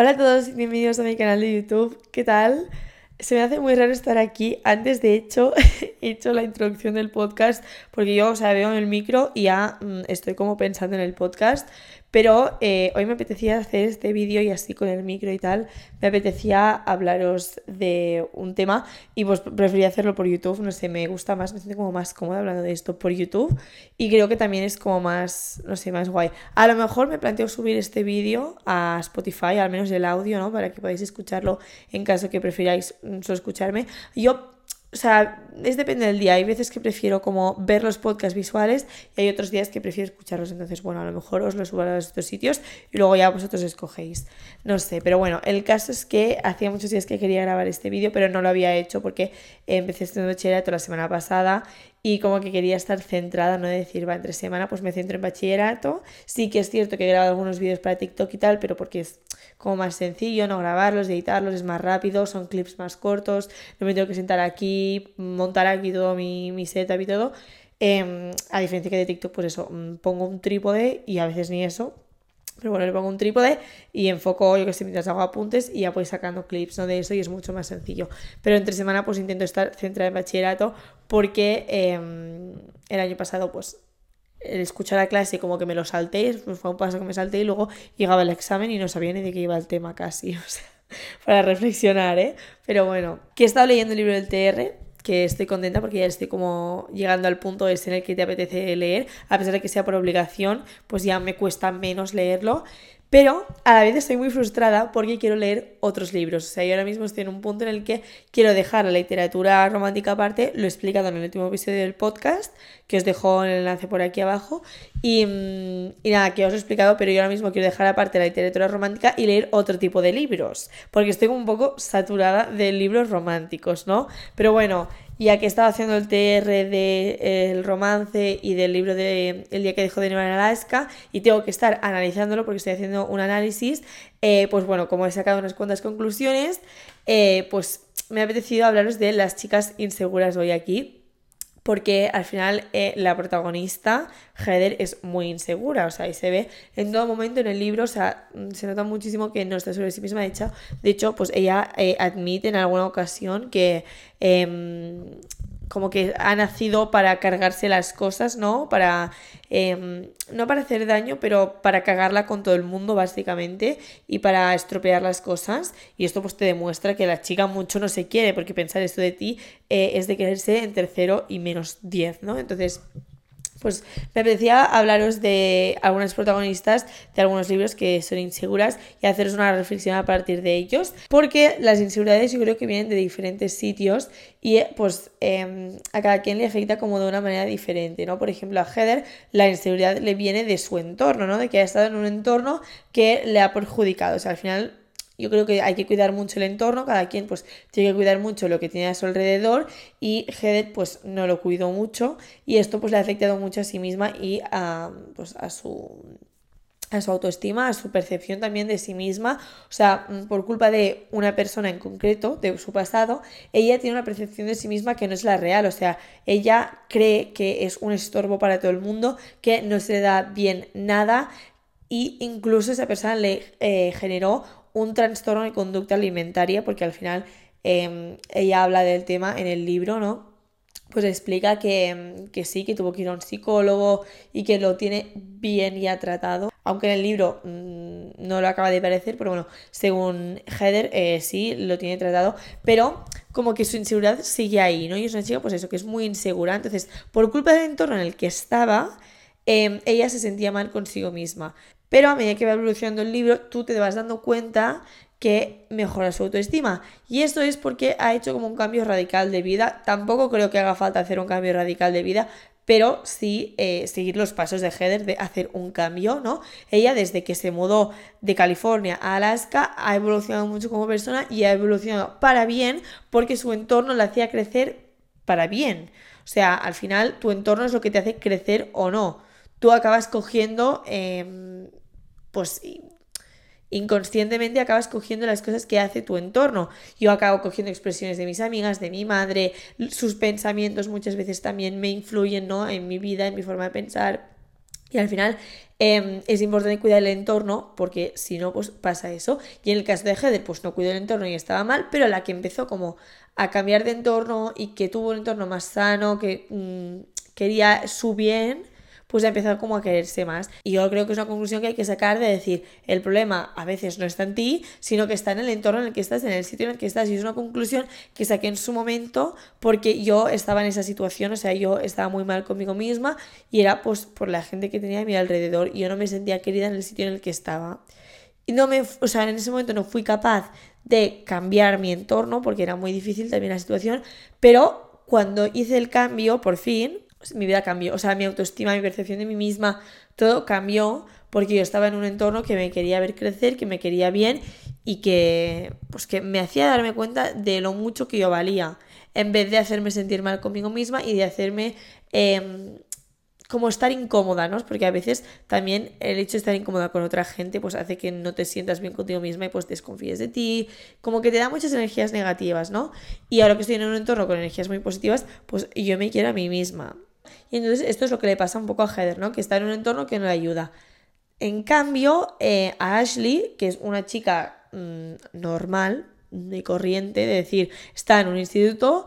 Hola a todos bienvenidos a mi canal de YouTube. ¿Qué tal? Se me hace muy raro estar aquí. Antes, de hecho, he hecho la introducción del podcast porque yo, o sea, veo en el micro y ya mm, estoy como pensando en el podcast. Pero eh, hoy me apetecía hacer este vídeo y así con el micro y tal, me apetecía hablaros de un tema y pues prefería hacerlo por YouTube, no sé, me gusta más, me siento como más cómoda hablando de esto por YouTube y creo que también es como más, no sé, más guay. A lo mejor me planteo subir este vídeo a Spotify, al menos el audio, ¿no? Para que podáis escucharlo en caso que prefiráis solo escucharme. Yo o sea, es depende del día. Hay veces que prefiero como ver los podcasts visuales y hay otros días que prefiero escucharlos. Entonces, bueno, a lo mejor os los subo a los estos sitios y luego ya vosotros escogéis. No sé, pero bueno, el caso es que hacía muchos días que quería grabar este vídeo, pero no lo había hecho porque empecé estudiando bachillerato la semana pasada y como que quería estar centrada, no decir, va, entre semana pues me centro en bachillerato. Sí que es cierto que he grabado algunos vídeos para TikTok y tal, pero porque es como más sencillo, no grabarlos, editarlos, es más rápido, son clips más cortos, no me tengo que sentar aquí, montar aquí todo mi, mi setup y todo. Em, a diferencia que de TikTok, pues eso, mm, pongo un trípode y a veces ni eso, pero bueno, le pongo un trípode y enfoco, yo que sé, mientras hago apuntes y ya voy sacando clips ¿no? de eso y es mucho más sencillo. Pero entre semana pues intento estar centrada en bachillerato porque em, el año pasado pues el escuchar la clase como que me lo salté, fue un paso que me salté y luego llegaba el examen y no sabía ni de qué iba el tema casi, o sea, para reflexionar, ¿eh? Pero bueno, que he estado leyendo el libro del TR, que estoy contenta porque ya estoy como llegando al punto ese en el que te apetece leer, a pesar de que sea por obligación, pues ya me cuesta menos leerlo, pero a la vez estoy muy frustrada porque quiero leer otros libros. O sea, yo ahora mismo estoy en un punto en el que quiero dejar la literatura romántica aparte. Lo he explicado en el último episodio del podcast, que os dejo el enlace por aquí abajo. Y, mm, y nada, que os he explicado, pero yo ahora mismo quiero dejar aparte la literatura romántica y leer otro tipo de libros. Porque estoy un poco saturada de libros románticos, ¿no? Pero bueno, ya que estaba haciendo el TR del de, romance y del libro de El día que dejó de nevar en Alaska y tengo que estar analizándolo porque estoy haciendo un análisis, eh, pues bueno, como he sacado unas cuantas conclusiones, eh, pues me ha apetecido hablaros de las chicas inseguras hoy aquí porque al final eh, la protagonista, Heather, es muy insegura, o sea, y se ve en todo momento en el libro, o sea, mm, se nota muchísimo que no está sobre sí misma, de hecho, de hecho pues ella eh, admite en alguna ocasión que em, como que ha nacido para cargarse las cosas, ¿no? Para, em, no para hacer daño, pero para cagarla con todo el mundo, básicamente, y para estropear las cosas. Y esto pues te demuestra que la chica mucho no se quiere, porque pensar esto de ti eh, es de quererse en tercero y menos 10, ¿no? Entonces pues me apetecía hablaros de algunas protagonistas de algunos libros que son inseguras y haceros una reflexión a partir de ellos, porque las inseguridades yo creo que vienen de diferentes sitios y pues em, a cada quien le afecta como de una manera diferente, ¿no? Por ejemplo, a Heather la inseguridad le viene de su entorno, ¿no? De que ha estado en un entorno que le ha perjudicado, o sea, al final yo creo que hay que cuidar mucho el entorno, cada quien pues tiene que cuidar mucho lo que tiene a su alrededor y Hedet pues no lo cuidó mucho y esto pues le ha afectado mucho a sí misma y a, pues, a su a su autoestima, a su percepción también de sí misma. O sea, mm, por culpa de una persona en concreto, de su pasado, ella tiene una percepción de sí misma que no es la real. O sea, ella cree que es un estorbo para todo el mundo, que no se le da bien nada. Y incluso esa persona le eh, generó un trastorno de conducta alimentaria, porque al final em, ella habla del tema en el libro, ¿no? Pues explica que, que, sí, que tuvo que ir a un psicólogo y que lo tiene bien ya tratado. Aunque en el libro mm, no lo acaba de parecer, pero bueno, según Heather eh, sí lo tiene tratado. Pero como que su inseguridad sigue ahí, ¿no? Y es una chica, pues eso, que es muy insegura. Entonces, por culpa del entorno en el que estaba, em, ella se sentía mal consigo misma. Pero a medida que va evolucionando el libro, tú te vas dando cuenta que mejora su autoestima. Y esto es porque ha hecho como un cambio radical de vida. Tampoco creo que haga falta hacer un cambio radical de vida, pero sí eh, seguir los pasos de Heather de hacer un cambio, ¿no? Ella desde que se mudó de California a Alaska ha evolucionado mucho como persona y ha evolucionado para bien porque su entorno la hacía crecer para bien. O sea, al final tu entorno es lo que te hace crecer o no. Tú acabas cogiendo em, pues inconscientemente acabas cogiendo las cosas que hace tu entorno. Yo acabo cogiendo expresiones de mis amigas, de mi madre, sus pensamientos muchas veces también me influyen ¿no? en mi vida, en mi forma de pensar. Y al final em, es importante cuidar el entorno porque si no, pues pasa eso. Y en el caso de Heather, pues no cuidó el entorno y estaba mal, pero la que empezó como a cambiar de entorno y que tuvo un entorno más sano, que mm, quería su bien, pues a empezar como a quererse más. Y yo creo que es una conclusión que hay que sacar de decir, el problema a veces no está en ti, sino que está en el entorno en el que estás, en el sitio en el que estás. Y es una conclusión que saqué en su momento porque yo estaba en esa situación, o sea, yo estaba muy mal conmigo misma y era pues por la gente que tenía a mi alrededor y yo no me sentía querida en el sitio en el que estaba. Y no me, o sea, en ese momento no fui capaz de cambiar mi entorno porque era muy difícil también la situación, pero cuando hice el cambio, por fin, mi vida cambió, o sea, mi autoestima, mi percepción de mí misma, todo cambió porque yo estaba en un entorno que me quería ver crecer, que me quería bien y que pues que me hacía darme cuenta de lo mucho que yo valía, en vez de hacerme sentir mal conmigo misma y de hacerme em, como estar incómoda, ¿no? Porque a veces también el hecho de estar incómoda con otra gente pues hace que no te sientas bien contigo misma y pues desconfíes de ti, como que te da muchas energías negativas, ¿no? Y ahora que estoy en un entorno con energías muy positivas, pues yo me quiero a mí misma. Y entonces esto es lo que le pasa un poco a Heather, ¿no? Que está en un entorno que no le ayuda. En cambio, eh, a Ashley, que es una chica mm, normal, de corriente, de decir, está en un instituto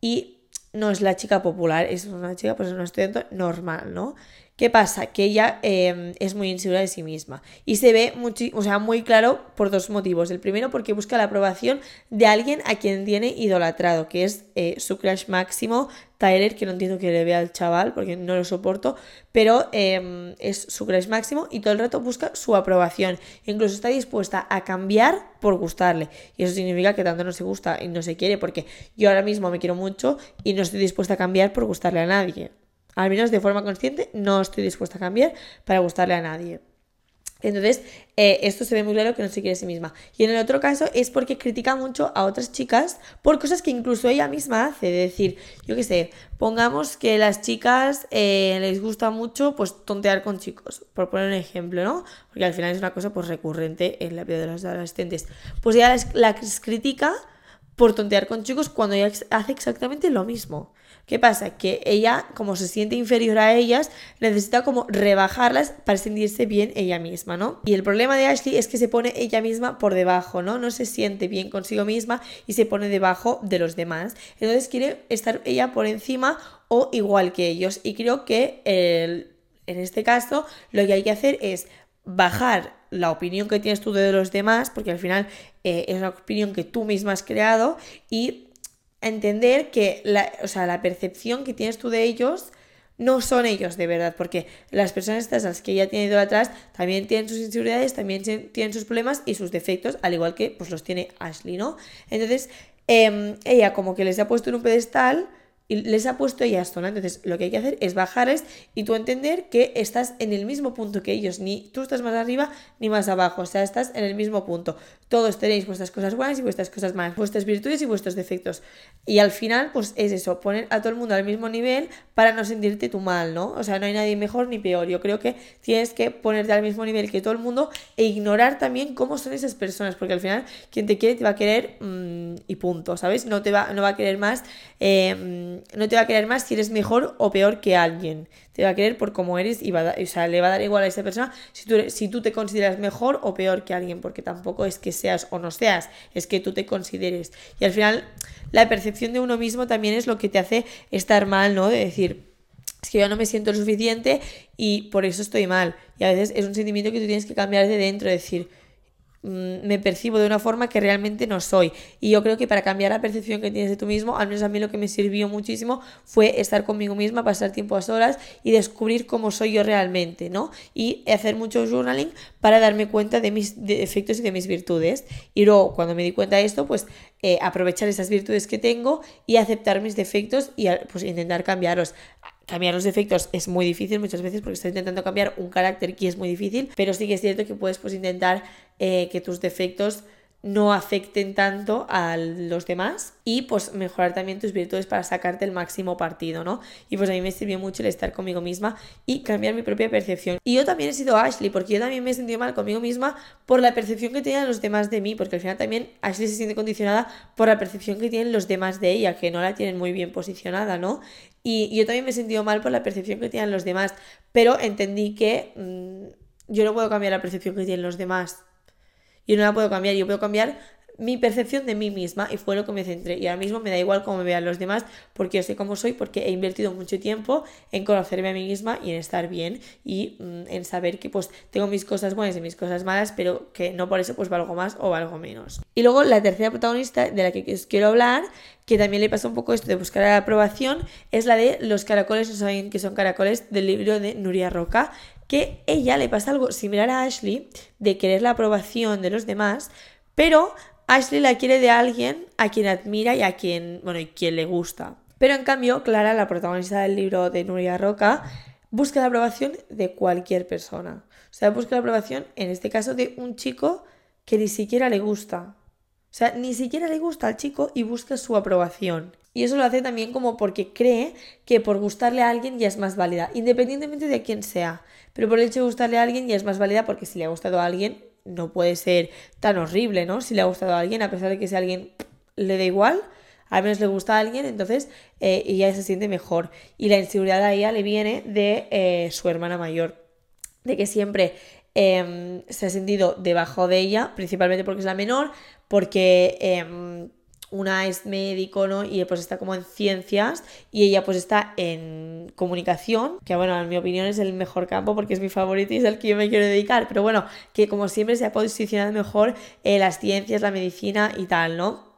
y no es la chica popular, es una chica, pues es una estudiante normal, ¿no? ¿Qué pasa? Que ella em, es muy insegura de sí misma y se ve o sea, muy claro por dos motivos. El primero porque busca la aprobación de alguien a quien tiene idolatrado, que es eh, su crush máximo, Tyler, que no entiendo que le vea al chaval porque no lo soporto, pero em, es su crush máximo y todo el rato busca su aprobación. Incluso está dispuesta a cambiar por gustarle. Y eso significa que tanto no se gusta y no se quiere, porque yo ahora mismo me quiero mucho y no estoy dispuesta a cambiar por gustarle a nadie. Al menos de forma consciente no estoy dispuesta a cambiar para gustarle a nadie. Entonces, eh, esto se ve muy claro que no se quiere a sí misma. Y en el otro caso es porque critica mucho a otras chicas por cosas que incluso ella misma hace. De decir, yo qué sé, pongamos que las chicas eh, les gusta mucho pues tontear con chicos, por poner un ejemplo, ¿no? Porque al final es una cosa pues recurrente en la vida de los adolescentes. Pues ella las critica por tontear con chicos cuando ella hace exactamente lo mismo. ¿Qué pasa? Que ella, como se siente inferior a ellas, necesita como rebajarlas para sentirse bien ella misma, ¿no? Y el problema de Ashley es que se pone ella misma por debajo, ¿no? No se siente bien consigo misma y se pone debajo de los demás. Entonces quiere estar ella por encima o igual que ellos. Y creo que en este caso lo que hay que hacer es bajar la opinión que tienes tú de los demás, porque al final eh, es una opinión que tú misma has creado, y entender que la, o sea, la percepción que tienes tú de ellos no son ellos de verdad, porque las personas estas las que ella tiene ido atrás también tienen sus inseguridades, también tienen sus problemas y sus defectos, al igual que pues los tiene Ashley, ¿no? Entonces, em, ella como que les ha puesto en un pedestal y les ha puesto ella ¿no? Entonces, lo que hay que hacer es bajarles y tú entender que estás en el mismo punto que ellos, ni tú estás más arriba ni más abajo, o sea, estás en el mismo punto. Todos tenéis vuestras cosas buenas y vuestras cosas malas, vuestras virtudes y vuestros defectos. Y al final, pues es eso, poner a todo el mundo al mismo nivel para no sentirte tú mal, ¿no? O sea, no hay nadie mejor ni peor. Yo creo que tienes que ponerte al mismo nivel que todo el mundo e ignorar también cómo son esas personas, porque al final quien te quiere te va a querer mm, y punto, ¿sabes? No te va, no va a querer más. Eh, no te va a querer más si eres mejor o peor que alguien. Te va a querer por cómo eres y va o sea, le va a dar igual a esa persona si tú, si tú te consideras mejor o peor que alguien, porque tampoco es que seas o no seas, es que tú te consideres. Y al final, la percepción de uno mismo también es lo que te hace estar mal, ¿no? De decir, es que yo no me siento lo suficiente y por eso estoy mal. Y a veces es un sentimiento que tú tienes que cambiar de dentro, decir, me percibo de una forma que realmente no soy. Y yo creo que para cambiar la percepción que tienes de tú mismo, al menos a mí lo que me sirvió muchísimo fue estar conmigo misma, pasar tiempo a solas y descubrir cómo soy yo realmente, ¿no? Y hacer mucho journaling para darme cuenta de mis defectos y de mis virtudes. Y luego, cuando me di cuenta de esto, pues eh, aprovechar esas virtudes que tengo y aceptar mis defectos y pues intentar cambiarlos cambiar los defectos es muy difícil muchas veces porque estás intentando cambiar un carácter que es muy difícil, pero sí que es cierto que puedes pues intentar eh, que tus defectos no afecten tanto a los demás y pues mejorar también tus virtudes para sacarte el máximo partido, ¿no? Y pues a mí me sirvió mucho el estar conmigo misma y cambiar mi propia percepción. Y yo también he sido Ashley, porque yo también me he sentido mal conmigo misma por la percepción que tenían los demás de mí, porque al final también Ashley se siente condicionada por la percepción que tienen los demás de ella, que no la tienen muy bien posicionada, ¿no? Y yo también me he sentido mal por la percepción que tienen los demás, pero entendí que mm, yo no puedo cambiar la percepción que tienen los demás yo no la puedo cambiar, yo puedo cambiar mi percepción de mí misma y fue lo que me centré. Y ahora mismo me da igual cómo me vean los demás porque yo sé cómo soy, porque he invertido mucho tiempo en conocerme a mí misma y en estar bien y mm, en saber que pues tengo mis cosas buenas y mis cosas malas, pero que no por eso pues valgo más o valgo menos. Y luego la tercera protagonista de la que os quiero hablar, que también le pasa un poco esto de buscar la aprobación, es la de Los caracoles no saben que son caracoles del libro de Nuria Roca, que ella le pasa algo similar a Ashley, de querer la aprobación de los demás, pero Ashley la quiere de alguien a quien admira y a quien, bueno, y quien le gusta. Pero en cambio, Clara, la protagonista del libro de Nuria Roca, busca la aprobación de cualquier persona. O sea, busca la aprobación, en este caso, de un chico que ni siquiera le gusta. O sea, ni siquiera le gusta al chico y busca su aprobación. Y eso lo hace también como porque cree que por gustarle a alguien ya es más válida, independientemente de quién sea. Pero por el hecho de gustarle a alguien ya es más válida porque si le ha gustado a alguien no puede ser tan horrible, ¿no? Si le ha gustado a alguien, a pesar de que ese alguien le da igual, al menos le gusta a alguien, entonces eh, ella se siente mejor. Y la inseguridad a ella le viene de eh, su hermana mayor, de que siempre em, se ha sentido debajo de ella, principalmente porque es la menor, porque em, una es médico, ¿no? Y pues está como en ciencias y ella pues está en comunicación, que bueno, en mi opinión es el mejor campo porque es mi favorito y es el que yo me quiero dedicar, pero bueno, que como siempre se ha posicionado mejor en las ciencias, la medicina y tal, ¿no?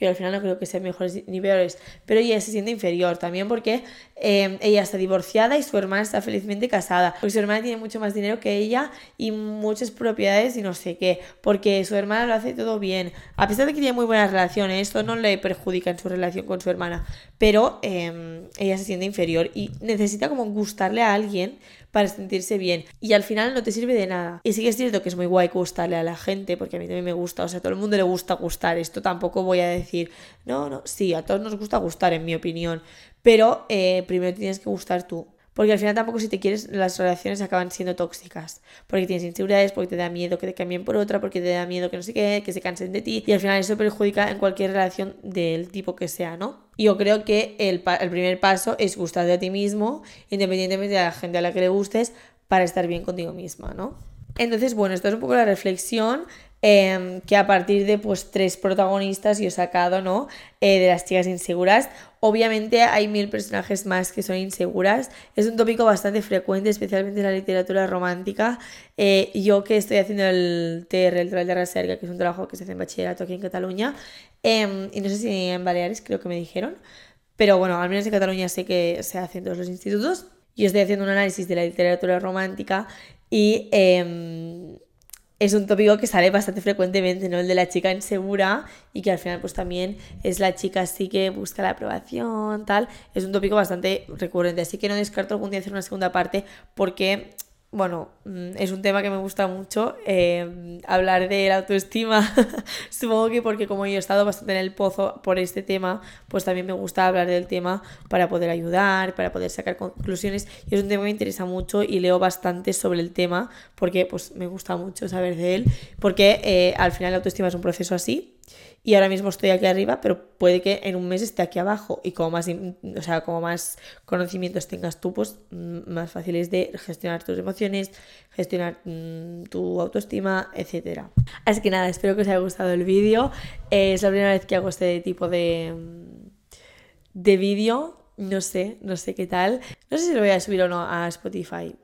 Que al final no creo que sean mejores ni peores, pero ella se siente inferior también porque em, ella está divorciada y su hermana está felizmente casada, porque su hermana tiene mucho más dinero que ella y muchas propiedades y no sé qué, porque su hermana lo hace todo bien, a pesar de que tiene muy buenas relaciones, esto no le perjudica en su relación con su hermana, pero em, ella se siente inferior y necesita como gustarle a alguien para sentirse bien. Y al final no te sirve de nada. Y sí que es cierto que es muy guay gustarle a la gente, porque a mí también me gusta, o sea, a todo el mundo le gusta gustar. Esto tampoco voy a decir, no, no, sí, a todos nos gusta gustar, en mi opinión. Pero eh, primero tienes que gustar tú. Porque al final tampoco si te quieres las relaciones acaban siendo tóxicas. Porque tienes inseguridades, porque te da miedo que te cambien por otra, porque te da miedo que no sé qué, que se cansen de ti. Y al final eso perjudica en cualquier relación del tipo que sea, ¿no? Yo creo que el, el primer paso es gustarte a ti mismo, independientemente de la gente a la que le gustes, para estar bien contigo misma, ¿no? Entonces, bueno, esto es un poco la reflexión. Em, que a partir de pues tres protagonistas yo he sacado, ¿no? Eh, de las chicas inseguras. Obviamente hay mil personajes más que son inseguras. Es un tópico bastante frecuente, especialmente en la literatura romántica. Eh, yo que estoy haciendo el TR, el Trabajo de Reserva, que es un trabajo que se hace en bachillerato aquí en Cataluña, em, y no sé si en Baleares creo que me dijeron, pero bueno, al menos en Cataluña sé que se hace en todos los institutos. Yo estoy haciendo un análisis de la literatura romántica y... Em, es un tópico que sale bastante frecuentemente, ¿no? El de la chica insegura y que al final pues también es la chica así que busca la aprobación, tal. Es un tópico bastante recurrente, así que no descarto algún día hacer una segunda parte porque bueno, mm, es un tema que me gusta mucho, eh, hablar de la autoestima, supongo que porque como yo he estado bastante en el pozo por este tema, pues también me gusta hablar del tema para poder ayudar, para poder sacar conclusiones, y es un tema que me interesa mucho y leo bastante sobre el tema porque pues me gusta mucho saber de él, porque eh, al final la autoestima es un proceso así, y ahora mismo estoy aquí arriba, pero puede que en un mes esté aquí abajo y como más, o sea, como más conocimientos tengas tú, pues mm, más fácil es de gestionar tus emociones, gestionar mm, tu autoestima, etc. Así que nada, espero que os haya gustado el vídeo. Eh, es la primera vez que hago este tipo de, de vídeo. No sé, no sé qué tal. No sé si lo voy a subir o no a Spotify.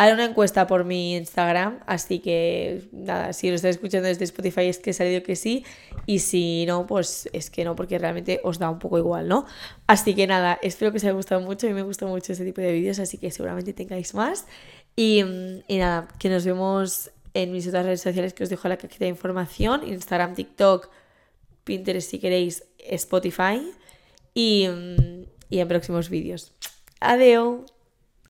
Haré una encuesta por mi Instagram, así que nada, si lo estáis escuchando desde Spotify es que he salido que sí, y si no, pues es que no, porque realmente os da un poco igual, ¿no? Así que nada, espero que os haya gustado mucho, a mí me gusta mucho este tipo de vídeos, así que seguramente tengáis más. Y, y nada, que nos vemos en mis otras redes sociales que os dejo la cajita de información, Instagram, TikTok, Pinterest si queréis, Spotify, y, y en próximos vídeos. Adiós.